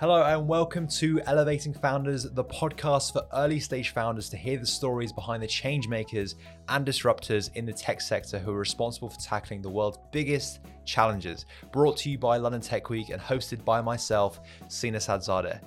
Hello, and welcome to Elevating Founders, the podcast for early stage founders to hear the stories behind the change makers and disruptors in the tech sector who are responsible for tackling the world's biggest challenges. Brought to you by London Tech Week and hosted by myself, Sina Sadzadeh.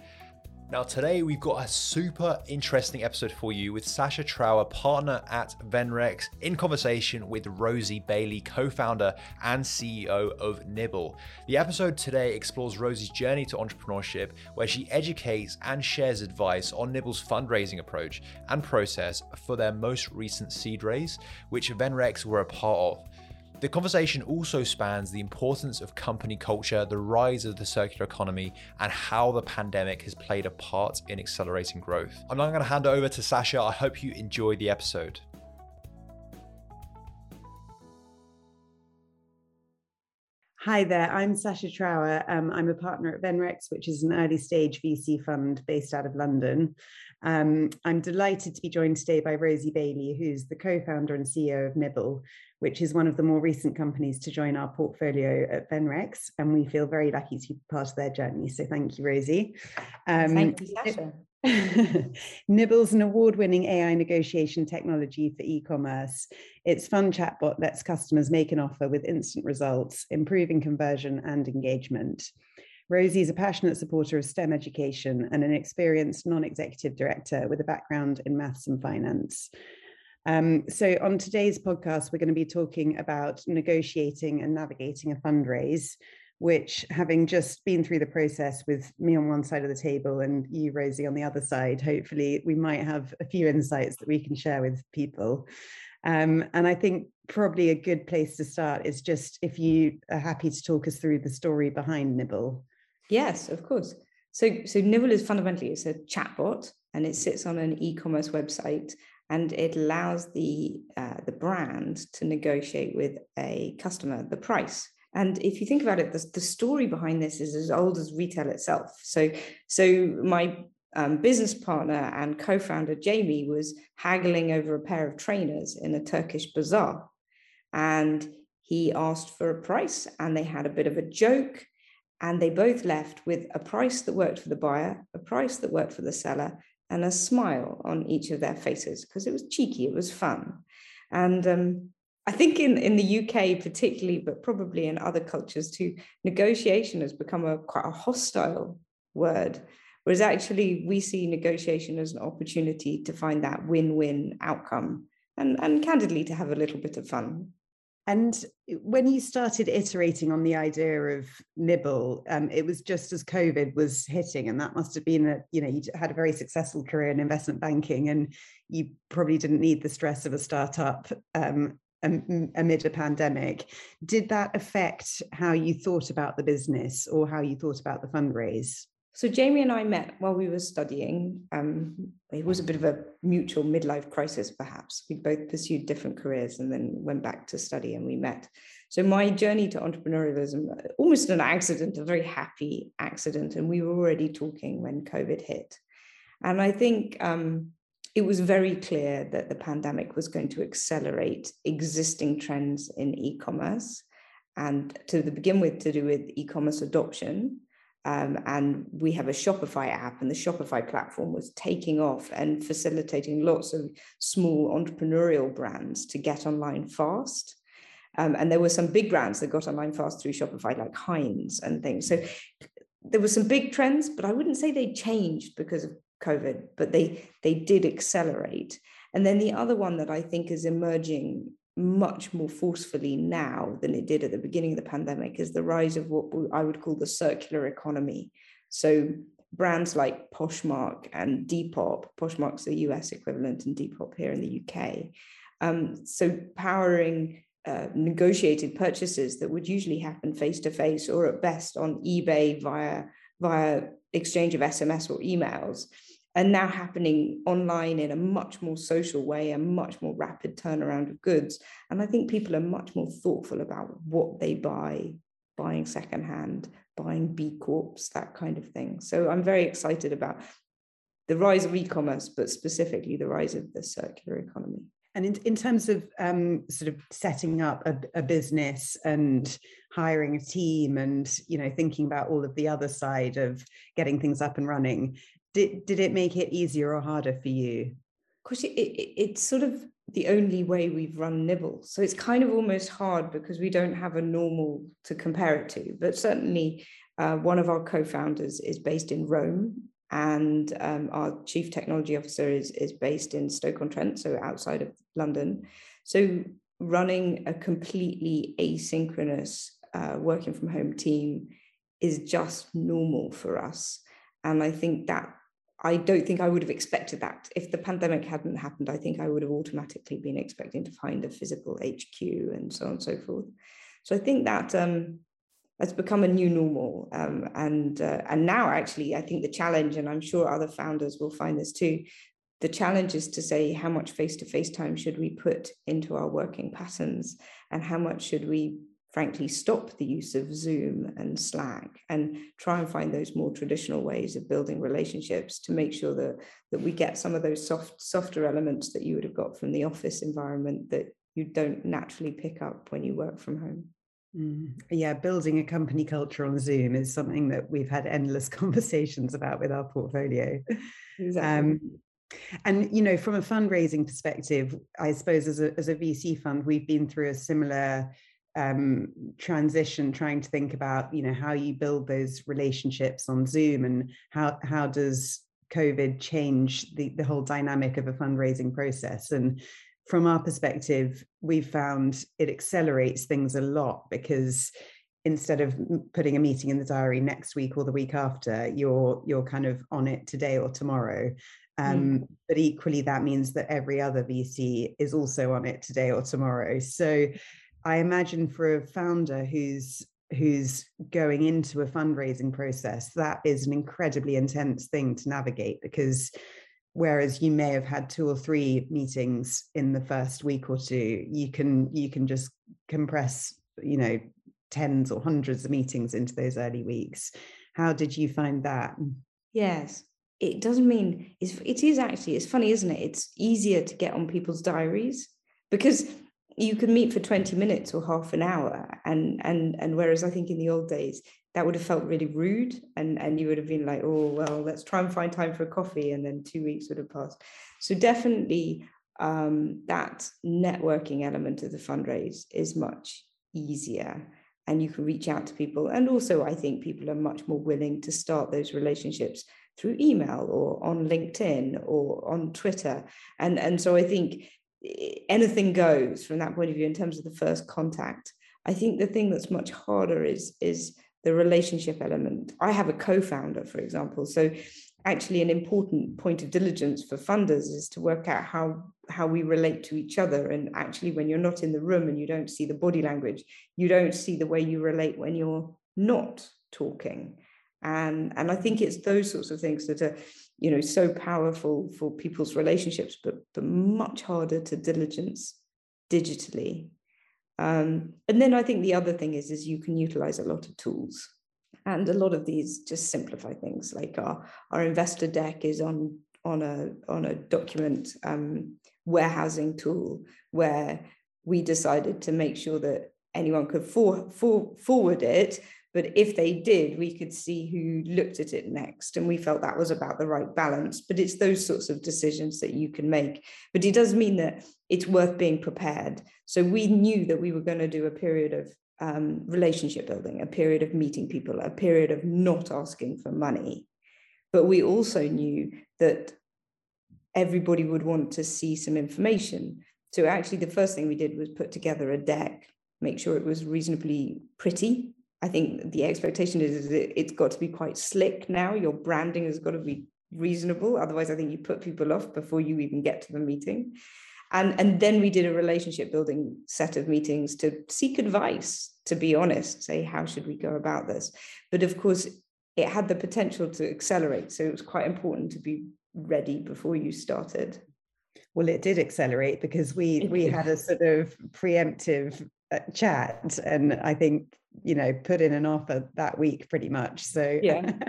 Now, today we've got a super interesting episode for you with Sasha Trower, partner at Venrex, in conversation with Rosie Bailey, co founder and CEO of Nibble. The episode today explores Rosie's journey to entrepreneurship, where she educates and shares advice on Nibble's fundraising approach and process for their most recent seed raise, which Venrex were a part of. The conversation also spans the importance of company culture, the rise of the circular economy, and how the pandemic has played a part in accelerating growth. I'm now going to hand over to Sasha. I hope you enjoy the episode. Hi there, I'm Sasha Trower. Um, I'm a partner at Venrex, which is an early stage VC fund based out of London. Um, I'm delighted to be joined today by Rosie Bailey, who's the co founder and CEO of Nibble, which is one of the more recent companies to join our portfolio at Venrex. And we feel very lucky to be part of their journey. So thank you, Rosie. Um, thank you, Sasha. Nibble's an award winning AI negotiation technology for e commerce. Its fun chatbot lets customers make an offer with instant results, improving conversion and engagement. Rosie is a passionate supporter of STEM education and an experienced non executive director with a background in maths and finance. Um, so, on today's podcast, we're going to be talking about negotiating and navigating a fundraise, which, having just been through the process with me on one side of the table and you, Rosie, on the other side, hopefully we might have a few insights that we can share with people. Um, and I think probably a good place to start is just if you are happy to talk us through the story behind Nibble. Yes, of course. So, so Nibble is fundamentally it's a chatbot, and it sits on an e-commerce website, and it allows the uh, the brand to negotiate with a customer the price. And if you think about it, the, the story behind this is as old as retail itself. So, so my um, business partner and co-founder Jamie was haggling over a pair of trainers in a Turkish bazaar, and he asked for a price, and they had a bit of a joke and they both left with a price that worked for the buyer, a price that worked for the seller, and a smile on each of their faces because it was cheeky, it was fun. And um, I think in, in the UK, particularly, but probably in other cultures too, negotiation has become a quite a hostile word. Whereas actually, we see negotiation as an opportunity to find that win win outcome and, and candidly to have a little bit of fun. And when you started iterating on the idea of Nibble, um, it was just as COVID was hitting, and that must have been a you know you had a very successful career in investment banking, and you probably didn't need the stress of a startup um, amid a pandemic. Did that affect how you thought about the business or how you thought about the fundraise? So Jamie and I met while we were studying. Um, it was a bit of a mutual midlife crisis, perhaps. We both pursued different careers and then went back to study, and we met. So my journey to entrepreneurialism, almost an accident, a very happy accident, and we were already talking when COVID hit. And I think um, it was very clear that the pandemic was going to accelerate existing trends in e-commerce, and to begin with, to do with e-commerce adoption um, and we have a Shopify app, and the Shopify platform was taking off and facilitating lots of small entrepreneurial brands to get online fast. Um, and there were some big brands that got online fast through Shopify, like Heinz and things. So there were some big trends, but I wouldn't say they changed because of COVID, but they they did accelerate. And then the other one that I think is emerging much more forcefully now than it did at the beginning of the pandemic is the rise of what I would call the circular economy. So brands like Poshmark and Depop, Poshmark's the US equivalent and Depop here in the UK. Um, so powering uh, negotiated purchases that would usually happen face to face or at best on eBay via via exchange of SMS or emails and now happening online in a much more social way, a much more rapid turnaround of goods. And I think people are much more thoughtful about what they buy, buying secondhand, buying B Corps, that kind of thing. So I'm very excited about the rise of e-commerce, but specifically the rise of the circular economy. And in, in terms of um, sort of setting up a, a, business and hiring a team and you know thinking about all of the other side of getting things up and running, did did it make it easier or harder for you? Of course, it, it, it's sort of the only way we've run Nibble, so it's kind of almost hard because we don't have a normal to compare it to. But certainly, uh, one of our co-founders is based in Rome, and um, our chief technology officer is, is based in Stoke-on-Trent, so outside of London. So running a completely asynchronous uh, working from home team is just normal for us. And I think that I don't think I would have expected that. If the pandemic hadn't happened, I think I would have automatically been expecting to find a physical HQ and so on and so forth. So I think that um, has become a new normal. Um, and uh, and now actually, I think the challenge, and I'm sure other founders will find this too, the challenge is to say how much face-to-face time should we put into our working patterns, and how much should we frankly stop the use of Zoom and Slack and try and find those more traditional ways of building relationships to make sure that that we get some of those soft softer elements that you would have got from the office environment that you don't naturally pick up when you work from home. Mm, yeah, building a company culture on Zoom is something that we've had endless conversations about with our portfolio. Exactly. Um, and you know, from a fundraising perspective, I suppose as a as a VC fund, we've been through a similar um, transition, trying to think about you know how you build those relationships on Zoom and how how does COVID change the the whole dynamic of a fundraising process and from our perspective, we've found it accelerates things a lot because instead of putting a meeting in the diary next week or the week after, you're you're kind of on it today or tomorrow. Um, mm. But equally, that means that every other VC is also on it today or tomorrow. So I imagine for a founder who's who's going into a fundraising process, that is an incredibly intense thing to navigate because whereas you may have had two or three meetings in the first week or two you can you can just compress you know tens or hundreds of meetings into those early weeks. How did you find that? Yes. It doesn't mean it's, it is actually it's funny isn't it? It's easier to get on people's diaries because you can meet for 20 minutes or half an hour and and and whereas i think in the old days that would have felt really rude and and you would have been like oh well let's try and find time for a coffee and then two weeks would have passed. So definitely um, that networking element of the fundraise is much easier and you can reach out to people and also i think people are much more willing to start those relationships through email or on linkedin or on twitter. And and so i think anything goes from that point of view in terms of the first contact i think the thing that's much harder is is the relationship element. I have a co-founder, for example. So actually an important point of diligence for funders is to work out how how we relate to each other and actually when you're not in the room and you don't see the body language you don't see the way you relate when you're not talking and and i think it's those sorts of things that are you know so powerful for people's relationships but but much harder to diligence digitally um, and then I think the other thing is, is you can utilize a lot of tools. And a lot of these just simplify things. Like our, our investor deck is on, on, a, on a document um, warehousing tool where we decided to make sure that anyone could for, for, forward it but if they did, we could see who looked at it next. And we felt that was about the right balance. But it's those sorts of decisions that you can make. But it does mean that it's worth being prepared. So we knew that we were going to do a period of um, relationship building, a period of meeting people, a period of not asking for money. But we also knew that everybody would want to see some information. So actually, the first thing we did was put together a deck, make sure it was reasonably pretty I think the expectation is, it's got to be quite slick now. Your branding has got to be reasonable. Otherwise, I think you put people off before you even get to the meeting. And, and then we did a relationship building set of meetings to seek advice, to be honest, say, how should we go about this? But of course, it had the potential to accelerate. So it was quite important to be ready before you started. Well, it did accelerate because we we had a sort of preemptive chat, and I think you know put in an offer that week pretty much so. Yeah.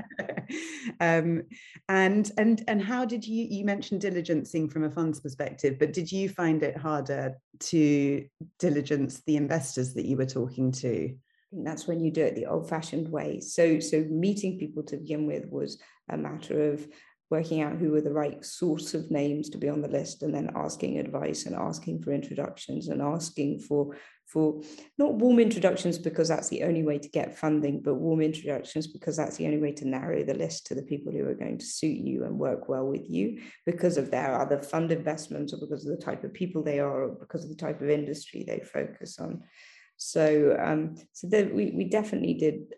Um, and and and how did you you mentioned diligencing from a fund's perspective but did you find it harder to diligence the investors that you were talking to? That's when you do it the old fashioned way. So so meeting people to begin with was a matter of working out who were the right sorts of names to be on the list and then asking advice and asking for introductions and asking for for not warm introductions because that's the only way to get funding but warm introductions because that's the only way to narrow the list to the people who are going to suit you and work well with you because of their other fund investments or because of the type of people they are or because of the type of industry they focus on so um so we, we definitely did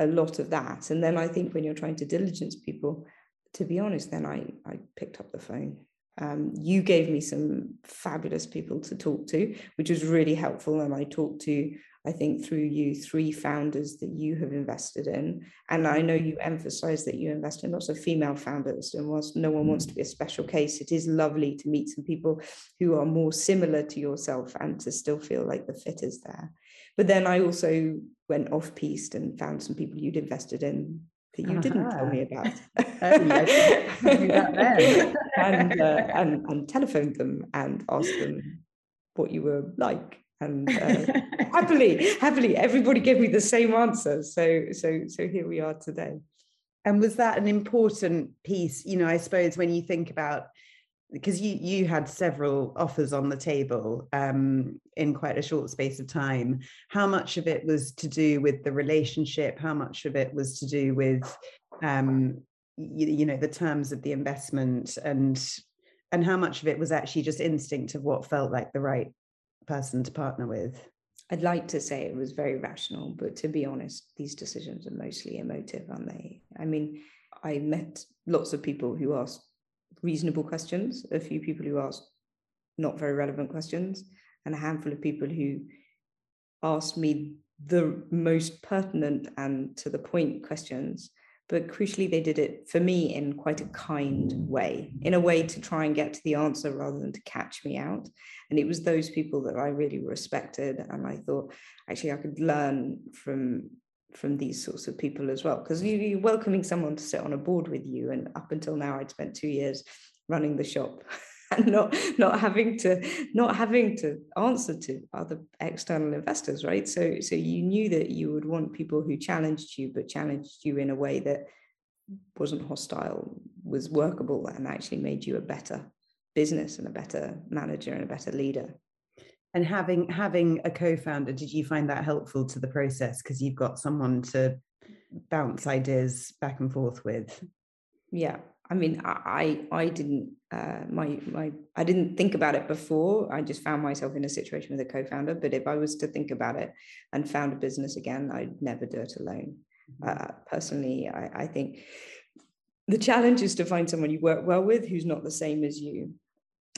a lot of that and then i think when you're trying to diligence people to be honest, then I, I picked up the phone. Um, you gave me some fabulous people to talk to, which was really helpful. And I talked to, I think, through you, three founders that you have invested in. And I know you emphasize that you invest in lots of female founders. And whilst no one wants to be a special case, it is lovely to meet some people who are more similar to yourself and to still feel like the fit is there. But then I also went off piste and found some people you'd invested in that you uh-huh. didn't tell me about. and, uh, and, and telephoned them and asked them what you were like. And uh, happily, happily, everybody gave me the same answer. So, so, so here we are today. And was that an important piece? You know, I suppose when you think about because you you had several offers on the table um, in quite a short space of time. How much of it was to do with the relationship? How much of it was to do with um, you, you know the terms of the investment? And and how much of it was actually just instinct of what felt like the right person to partner with? I'd like to say it was very rational, but to be honest, these decisions are mostly emotive, aren't they? I mean, I met lots of people who asked reasonable questions, a few people who asked not very relevant questions, and a handful of people who asked me the most pertinent and to the point questions. But crucially, they did it for me in quite a kind way, in a way to try and get to the answer rather than to catch me out. And it was those people that I really respected. And I thought, actually, I could learn from from these sorts of people as well because you, are welcoming someone to sit on a board with you and up until now i'd spent two years running the shop and not not having to not having to answer to other external investors right? So so you knew that you would want people who challenged you but challenged you in a way that wasn't hostile was workable and actually made you a better business and a better manager and a better leader and having having a co-founder did you find that helpful to the process? Because you've got someone to bounce ideas back and forth with. Yeah. I mean i i didn't uh, my my i didn't think about it before. I just found myself in a situation with a co-founder but if i was to think about it and found a business again i'd never do it alone. Mm-hmm. uh, personally I, I think the challenge is to find someone you work well with who's not the same as you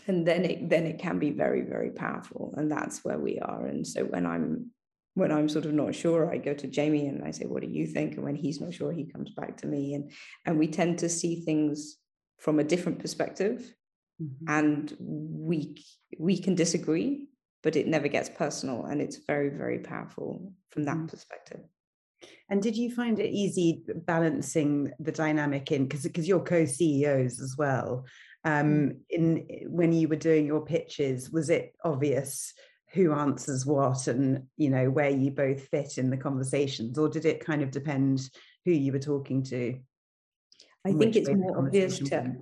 and then it then it can be very very powerful. And that's where we are. And so when i'm when i'm sort of not sure i go to jamie and i say what do you think? And when he's not sure he comes back to me. And and we tend to see things from a different perspective. Mm-hmm. and we we can disagree but it never gets personal. And it's very very powerful from that mm-hmm. perspective. And did you find it easy balancing the dynamic in because because you're co-CEOs as well? Mm. um, in when you were doing your pitches was it obvious who answers what and you know where you both fit in the conversations or did it kind of depend who you were talking to i think it's more obvious to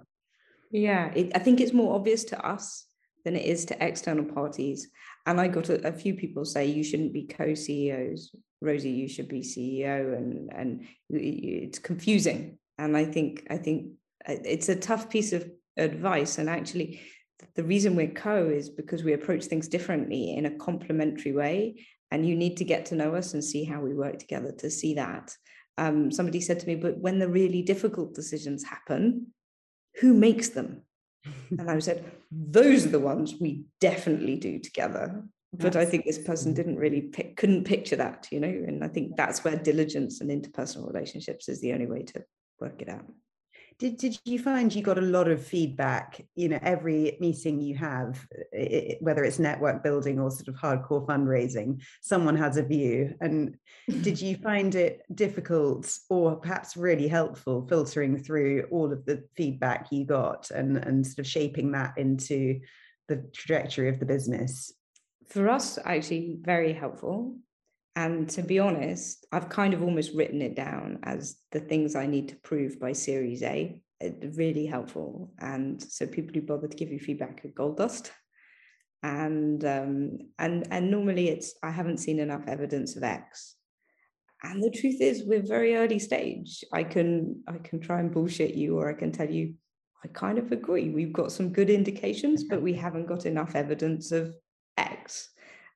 yeah it, i think it's more obvious to us than it is to external parties and i got a, a few people say you shouldn't be co-ceos rosie you should be ceo and and it's confusing and i think i think uh, it's a tough piece of advice. And actually, the reason we're co is because we approach things differently in a complementary way. And you need to get to know us and see how we work together to see that. Um, somebody said to me, but when the really difficult decisions happen, who makes them? and I said, those are the ones we definitely do together. But I think this person didn't really pick, couldn't picture that, you know, and I think that's where diligence and interpersonal relationships is the only way to work it out. Did, did you find you got a lot of feedback you know every meeting you have it, whether it's network building or sort of hardcore fundraising someone has a view? And did you find it difficult or perhaps really helpful filtering through all of the feedback you got and and sort of shaping that into the trajectory of the business? For us actually very helpful and to be honest, I've kind of almost written it down as the things I need to prove by Series A. It's really helpful. And so people who bother to give you feedback are gold dust. And um, and and normally it's I haven't seen enough evidence of X. And the truth is, we're very early stage. I can I can try and bullshit you, or I can tell you I kind of agree. We've got some good indications, but we haven't got enough evidence of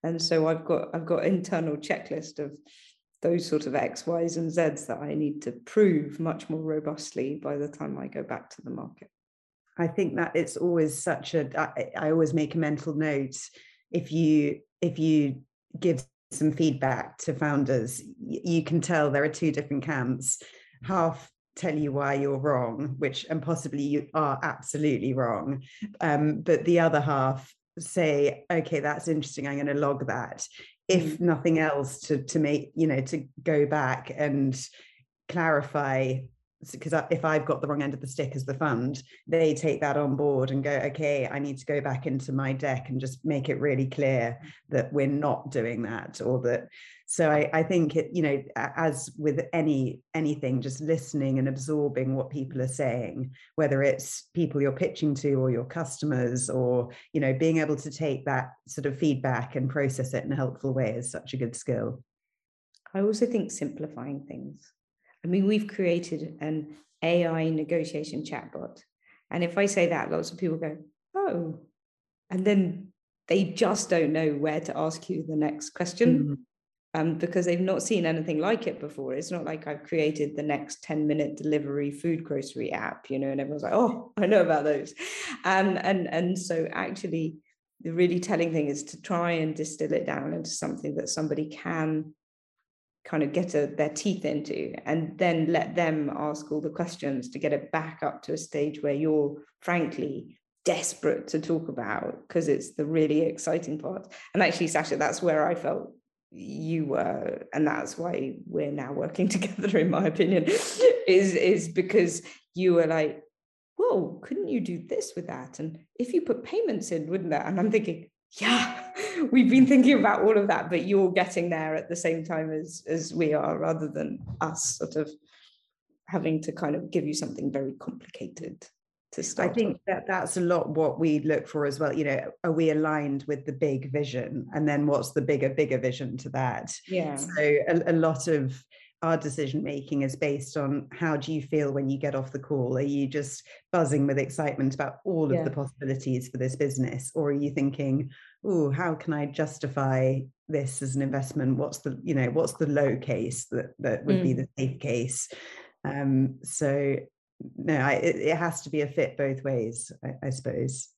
and so i've got i've got internal checklist of those sort of x y's and z's that i need to prove much more robustly by the time i go back to the market. I think that it's always such a I, I always make a mental note. If you if you give some feedback to founders you can tell there are two different camps. Half tell you why you're wrong which and possibly you are absolutely wrong. Um, but the other half say okay that's interesting i'm going to log that if mm. nothing else to to make you know to go back and clarify because if I've got the wrong end of the stick as the fund, they take that on board and go, okay, I need to go back into my deck and just make it really clear that we're not doing that or that so I, I think it, you know as with any anything just listening and absorbing what people are saying whether it's people you're pitching to or your customers or you know being able to take that sort of feedback and process it in a helpful way is such a good skill. I also think simplifying things i mean we've created an ai negotiation chatbot and if i say that lots of people go oh and then they just don't know where to ask you the next question mm-hmm um, because they've not seen anything like it before. It's not like I've created the next 10 minute delivery food grocery app, you know, and everyone's like, oh, I know about those. And, and, and so actually, the really telling thing is to try and distill it down into something that somebody can kind of get a, their teeth into and then let them ask all the questions to get it back up to a stage where you're frankly desperate to talk about because it's the really exciting part. And actually sasha that's where i felt you were and that's why we're now working together in my opinion is is because you were like whoa couldn't you do this with that? And if you put payments in wouldn't that? And i'm thinking yeah we've been thinking about all of that but you're getting there at the same time as as we are rather than us sort of having to kind of give you something very complicated to start i think that that's a lot what we look for as well you know are we aligned with the big vision? And then what's the bigger bigger vision to that? Yeah. So a, a lot of our decision making is based on how do you feel when you get off the call? Are you just buzzing with excitement about all of yeah. the possibilities for this business? Or are you thinking oh how can i justify this as an investment what's the you know what's the low case that that would mm. be the safe case um, so no I, it, it, has to be a fit both ways i, I suppose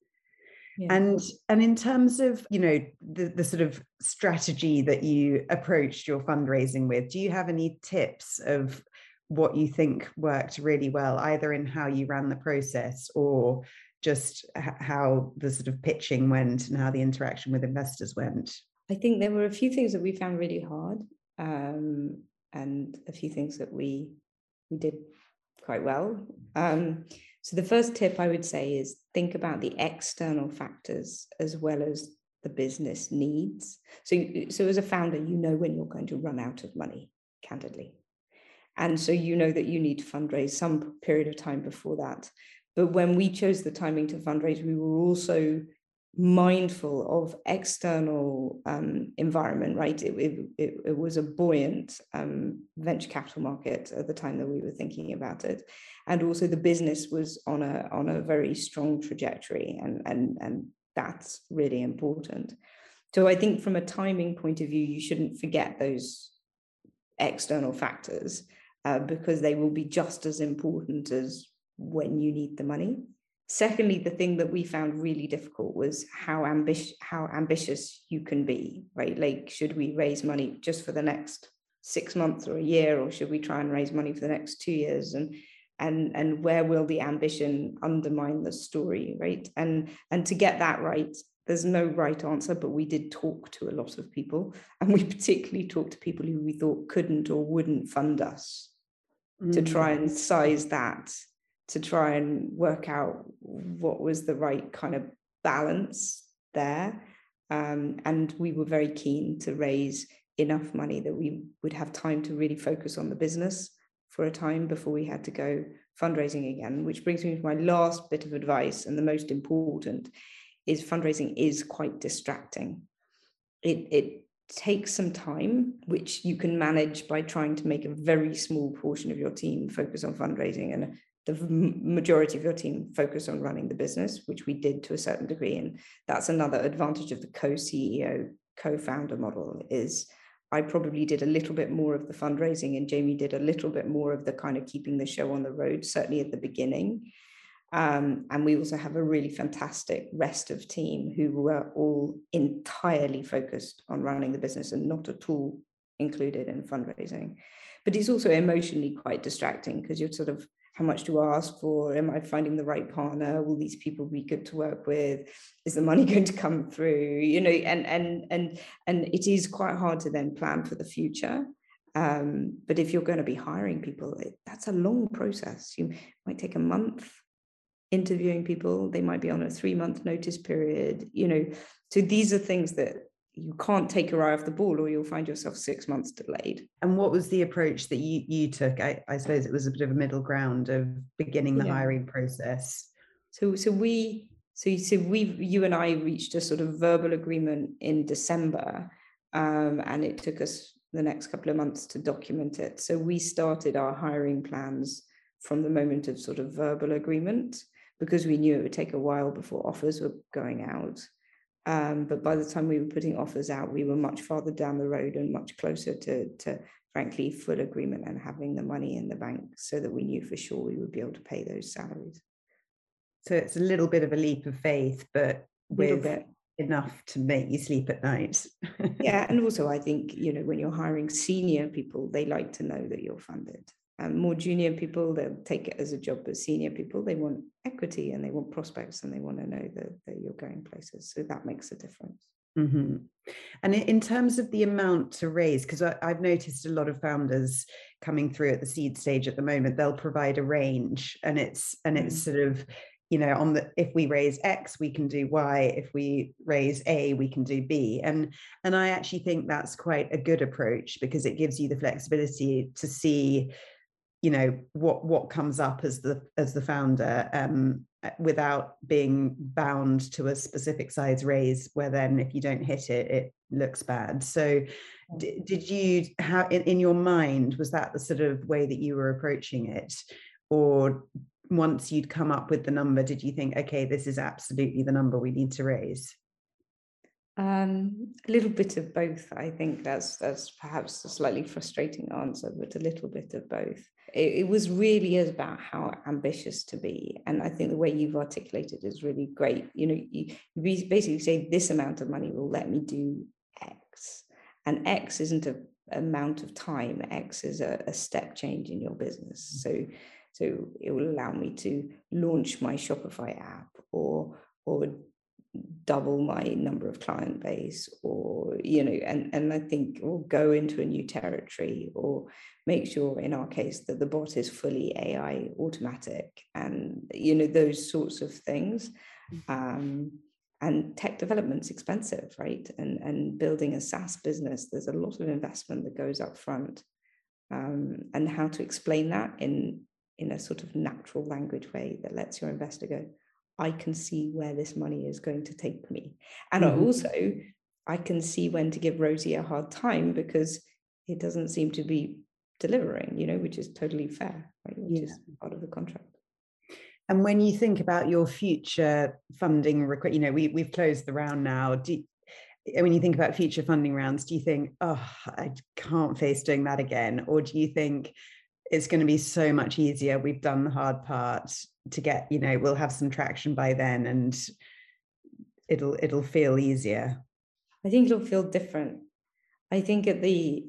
yeah. and and in terms of you know the, the sort of strategy that you approached your fundraising with do you have any tips of what you think worked really well either in how you ran the process or just how the sort of pitching went and how the interaction with investors went i think there were a few things that we found really hard um, and a few things that we we did quite well. Um, so the first tip I would say is think about the external factors as well as the business needs. So, so as a founder, you know when you're going to run out of money, candidly. And so you know that you need to fundraise some period of time before that. But when we chose the timing to fundraise, we were also mindful of external um, environment, right? It, it, it, was a buoyant um, venture capital market at the time that we were thinking about it. And also the business was on a, on a very strong trajectory and, and, and that's really important. So I think from a timing point of view, you shouldn't forget those external factors uh, because they will be just as important as when you need the money. Secondly, the thing that we found really difficult was how ambitious how ambitious you can be, right? Like, should we raise money just for the next six months or a year, or should we try and raise money for the next two years? And and and where will the ambition undermine the story right and and to get that right there's no right answer but we did talk to a lot of people and we particularly talked to people who we thought couldn't or wouldn't fund us mm. to try and size that to try and work out what was the right kind of balance there um, and we were very keen to raise enough money that we would have time to really focus on the business for a time before we had to go fundraising again, which brings me to my last bit of advice and the most important is fundraising is quite distracting. It, it takes some time, which you can manage by trying to make a very small portion of your team focus on fundraising and the majority of your team focus on running the business, which we did to a certain degree. And that's another advantage of the co-CEO, co-founder model is I probably did a little bit more of the fundraising and Jamie did a little bit more of the kind of keeping the show on the road, certainly at the beginning. Um, and we also have a really fantastic rest of team who were all entirely focused on running the business and not at all included in fundraising. But it's also emotionally quite distracting because you're sort of how much to ask for? Am i finding the right partner? Will these people be good to work with? Is the money going to come through? You know and and and and it is quite hard to then plan for the future. Um, but if you're going to be hiring people it, that's a long process. You might take a month interviewing people. They might be on a three month notice period you know. So these are things that you can't take your eye off the ball or you'll find yourself six months delayed. And what was the approach that you you took? I, I suppose it was a bit of a middle ground of beginning the yeah. hiring process. So so we so so we you and I reached a sort of verbal agreement in December, um, and it took us the next couple of months to document it. So we started our hiring plans from the moment of sort of verbal agreement because we knew it would take a while before offers were going out. Um, but by the time we were putting offers out, we were much farther down the road and much closer to, to frankly, full agreement and having the money in the bank so that we knew for sure we would be able to pay those salaries. So it's a little bit of a leap of faith, but with enough to make you sleep at night. yeah. And also, I think, you know, when you're hiring senior people, they like to know that you're funded um, more junior people they'll take it as a job but senior people they want equity and they want prospects and they want to know that, that you're going places so that makes a difference mm-hmm. and in terms of the amount to raise because i've noticed a lot of founders coming through at the seed stage at the moment they'll provide a range and it's and it's mm-hmm. sort of you know on the if we raise x we can do y if we raise a we can do b and and i actually think that's quite a good approach because it gives you the flexibility to see you know what what comes up as the as the founder um, uh, without being bound to a specific size raise where then if you don't hit it it looks bad. So d- did you have in, in your mind was that the sort of way that you were approaching it? Or once you'd come up with the number did you think okay this is absolutely the number we need to raise um, a little bit of both. I think that's that's perhaps a slightly frustrating answer, but a little bit of both. It, it, was really about how ambitious to be, and I think the way you've articulated is really great. You know, you, you basically say this amount of money will let me do X, and X isn't a amount of time. X is a, a step change in your business. So, so it will allow me to launch my Shopify app or or double my number of client base or you know and and i think or go into a new territory or make sure in our case that the bot is fully ai automatic and you know those sorts of things. Mm-hmm. um, and tech development's expensive right? And and building a saas business there's a lot of investment that goes up front. Um, and how to explain that in in a sort of natural language way that lets your investor go I can see where this money is going to take me. And mm-hmm. also, I can see when to give Rosie a hard time because it doesn't seem to be delivering, you know, which is totally fair, right? Which yeah. is part of the contract. And when you think about your future funding, you know, we, we've closed the round now. Do, when you think about future funding rounds, do you think, oh, I can't face doing that again? Or do you think it's going to be so much easier? We've done the hard part to get you know we'll have some traction by then and it'll it'll feel easier i think it'll feel different i think at the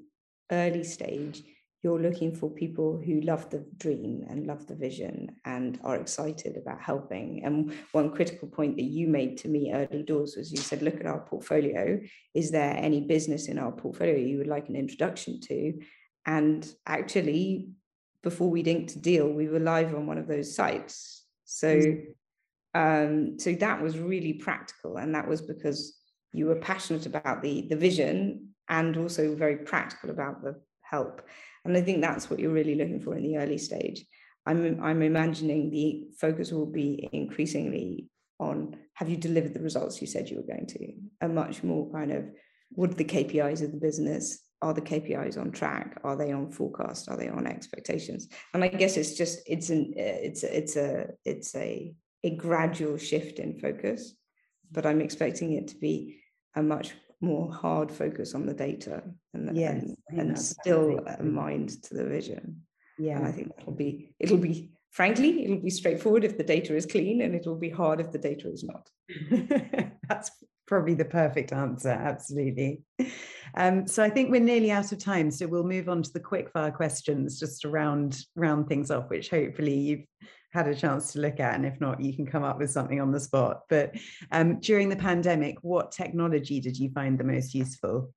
early stage you're looking for people who love the dream and love the vision and are excited about helping. And one critical point that you made to me early doors was you said, look at our portfolio. Is there any business in our portfolio you would like an introduction to? And actually, before we'd inked a deal, we were live on one of those sites. So, um, so that was really practical, and that was because you were passionate about the the vision and also very practical about the help. And I think that's what you're really looking for in the early stage. I'm, I'm imagining the focus will be increasingly on have you delivered the results you said you were going to? A much more kind of what are the KPIs of the business? Are the KPIs on track? Are they on forecast? Are they on expectations? And I guess it's just it's an it's a, it's a it's a a gradual shift in focus, but I'm expecting it to be a much more hard focus on the data and, yes, and, and still a mind to the vision. Yeah. And I think that'll be, it'll be, frankly, it'll be straightforward if the data is clean and it'll be hard if the data is not. That's probably the perfect answer. Absolutely. Um, so I think we're nearly out of time. So we'll move on to the quickfire questions just to round, round things off, which hopefully you've had a chance to look at. And if not, you can come up with something on the spot. But um, during the pandemic, what technology did you find the most useful?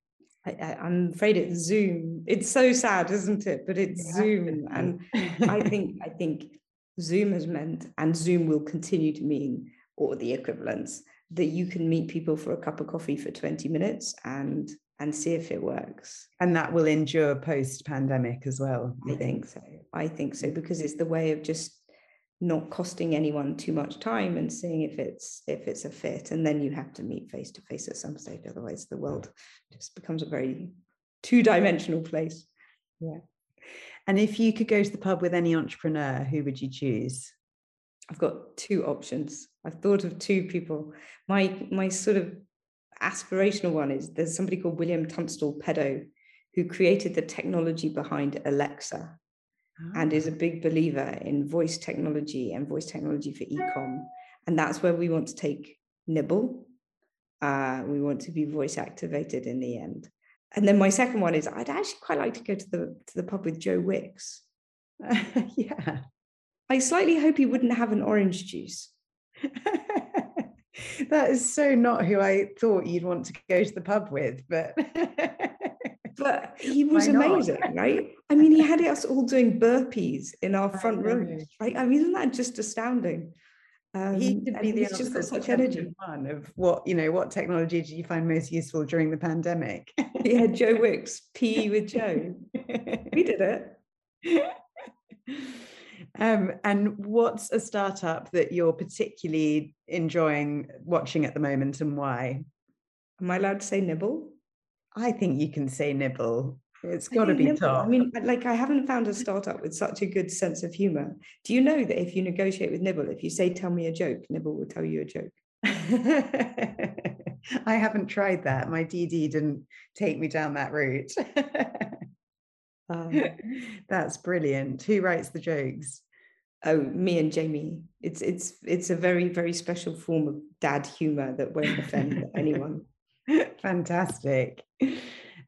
I, am afraid it's Zoom. It's so sad, isn't it? But it's yeah. Zoom, and I think I think Zoom has meant, and Zoom will continue to mean, or the equivalents, that you can meet people for a cup of coffee for 20 minutes and and see if it works. And that will endure post pandemic as well. I think so. I think so because it's the way of just not costing anyone too much time and seeing if it's if it's a fit and then you have to meet face to face at some stage otherwise the world just becomes a very two-dimensional place yeah and if you could go to the pub with any entrepreneur who would you choose i've got two options i've thought of two people my my sort of aspirational one is there's somebody called william tunstall pedoe who created the technology behind alexa and is a ah. big believer in voice technology and voice technology for ecom. And that's where we want to take Nibble. Uh, we want to be voice activated in the end. And then my second one is I'd actually quite like to go to the to the pub with Joe Wicks. yeah. I slightly hope he wouldn't have an orange juice. that is so not who I thought you'd want to go to the pub with, but but he was amazing, right? I mean, he had us all doing burpees in our front room, right? I mean, isn't that just astounding? Um, he could be the he's just got such energy. One of what you know, what technology did you find most useful during the pandemic? yeah, Joe Wicks, PE with Joe. we did it. Um, and what's a startup that you're particularly enjoying watching at the moment, and why? Am I allowed to say Nibble? I think you can say nibble. It's got to be nibble. top. I mean, like I haven't found a startup with such a good sense of humor. Do you know that if you negotiate with Nibble, if you say "tell me a joke," Nibble will tell you a joke. I haven't tried that. My DD didn't take me down that route. um, That's brilliant. Who writes the jokes? Oh, me and Jamie. It's it's it's a very very special form of dad humor that won't offend anyone. Fantastic.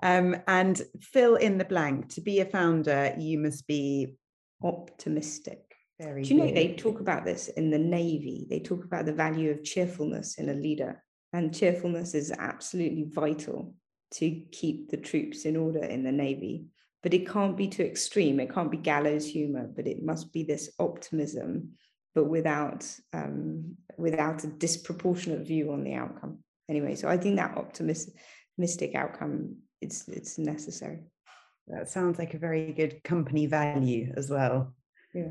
Um, and fill in the blank. To be a founder, you must be optimistic. Very Do you good. know they talk about this in the Navy? They talk about the value of cheerfulness in a leader. And cheerfulness is absolutely vital to keep the troops in order in the Navy. But it can't be too extreme. It can't be gallows humor, but it must be this optimism, but without um, without a disproportionate view on the outcome. Anyway so i think that optimistic outcome it's it's necessary. That sounds like a very good company value as well yeah.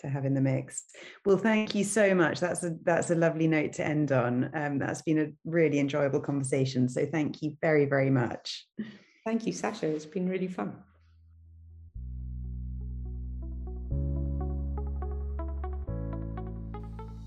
to have in the mix. Well thank you so much. That's a that's a lovely note to end on. Um, that's been a really enjoyable conversation. So thank you very very much. Thank you sasha. It's been really fun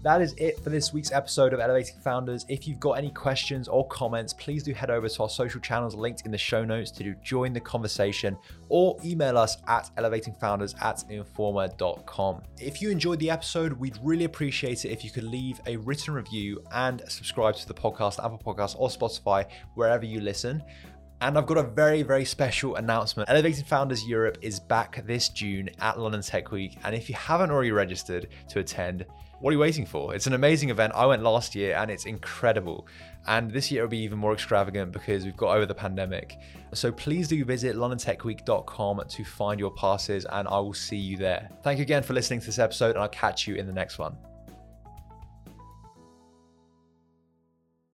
That is it for this week's episode of Elevating Founders. If you've got any questions or comments, please do head over to our social channels linked in the show notes to join the conversation or email us at elevatingfounders at informa.com. If you enjoyed the episode, we'd really appreciate it if you could leave a written review and subscribe to the podcast, Apple Podcasts or Spotify, wherever you listen. And I've got a very, very special announcement. Elevating Founders Europe is back this June at London Tech Week. And if you haven't already registered to attend, what are you waiting for? It's an amazing event. I went last year and it's incredible. And this year it'll be even more extravagant because we've got over the pandemic. So please do visit londontechweek.com to find your passes and I will see you there. Thank you again for listening to this episode and I'll catch you in the next one.